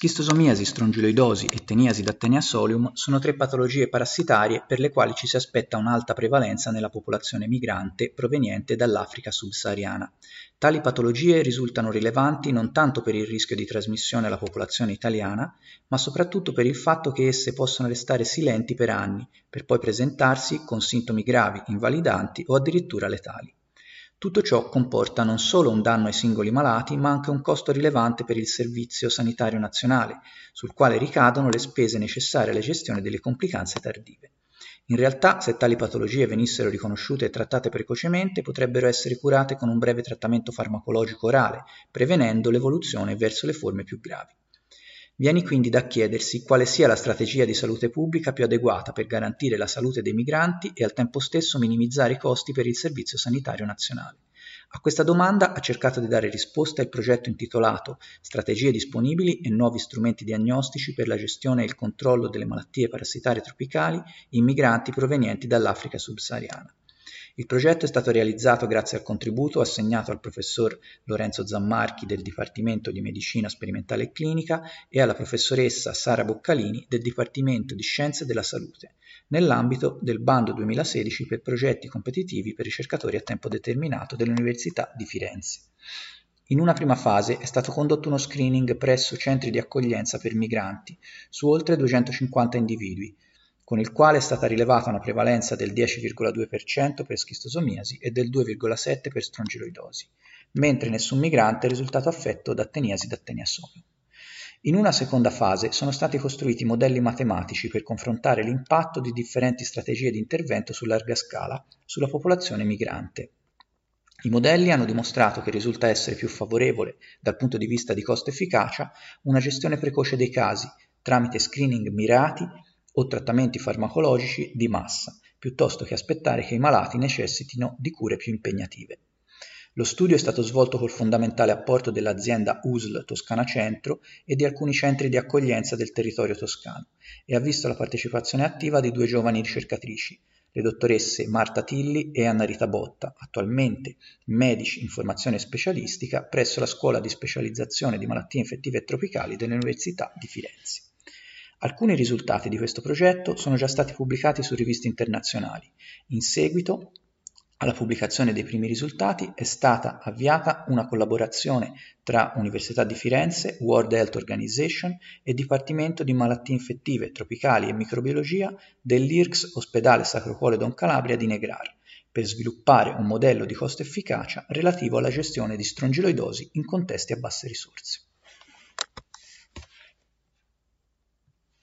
Schistosomiasi, strongiloidosi e teniasi da Teneasolium sono tre patologie parassitarie per le quali ci si aspetta un'alta prevalenza nella popolazione migrante proveniente dall'Africa subsahariana. Tali patologie risultano rilevanti non tanto per il rischio di trasmissione alla popolazione italiana, ma soprattutto per il fatto che esse possono restare silenti per anni, per poi presentarsi con sintomi gravi, invalidanti o addirittura letali. Tutto ciò comporta non solo un danno ai singoli malati, ma anche un costo rilevante per il Servizio Sanitario Nazionale, sul quale ricadono le spese necessarie alla gestione delle complicanze tardive. In realtà, se tali patologie venissero riconosciute e trattate precocemente, potrebbero essere curate con un breve trattamento farmacologico orale, prevenendo l'evoluzione verso le forme più gravi. Viene quindi da chiedersi quale sia la strategia di salute pubblica più adeguata per garantire la salute dei migranti e al tempo stesso minimizzare i costi per il Servizio Sanitario Nazionale. A questa domanda ha cercato di dare risposta il progetto intitolato Strategie disponibili e nuovi strumenti diagnostici per la gestione e il controllo delle malattie parassitarie tropicali in migranti provenienti dall'Africa subsahariana. Il progetto è stato realizzato grazie al contributo assegnato al professor Lorenzo Zammarchi del Dipartimento di Medicina Sperimentale e Clinica e alla professoressa Sara Boccalini del Dipartimento di Scienze della Salute, nell'ambito del bando 2016 per progetti competitivi per ricercatori a tempo determinato dell'Università di Firenze. In una prima fase è stato condotto uno screening presso centri di accoglienza per migranti su oltre 250 individui, con il quale è stata rilevata una prevalenza del 10,2% per schistosomiasi e del 2,7% per strongiloidosi, mentre nessun migrante è risultato affetto da teniasi da teniasomio. In una seconda fase sono stati costruiti modelli matematici per confrontare l'impatto di differenti strategie di intervento su larga scala sulla popolazione migrante. I modelli hanno dimostrato che risulta essere più favorevole, dal punto di vista di costo-efficacia, una gestione precoce dei casi, tramite screening mirati o trattamenti farmacologici di massa, piuttosto che aspettare che i malati necessitino di cure più impegnative. Lo studio è stato svolto col fondamentale apporto dell'azienda USL Toscana Centro e di alcuni centri di accoglienza del territorio toscano e ha visto la partecipazione attiva di due giovani ricercatrici, le dottoresse Marta Tilli e Anna Rita Botta, attualmente medici in formazione specialistica presso la Scuola di specializzazione di malattie infettive e tropicali dell'Università di Firenze. Alcuni risultati di questo progetto sono già stati pubblicati su riviste internazionali. In seguito alla pubblicazione dei primi risultati è stata avviata una collaborazione tra Università di Firenze, World Health Organization e Dipartimento di Malattie Infettive, Tropicali e Microbiologia dell'IRCS Ospedale Sacro Cuore Don Calabria di Negrar per sviluppare un modello di costo-efficacia relativo alla gestione di strongiloidosi in contesti a basse risorse.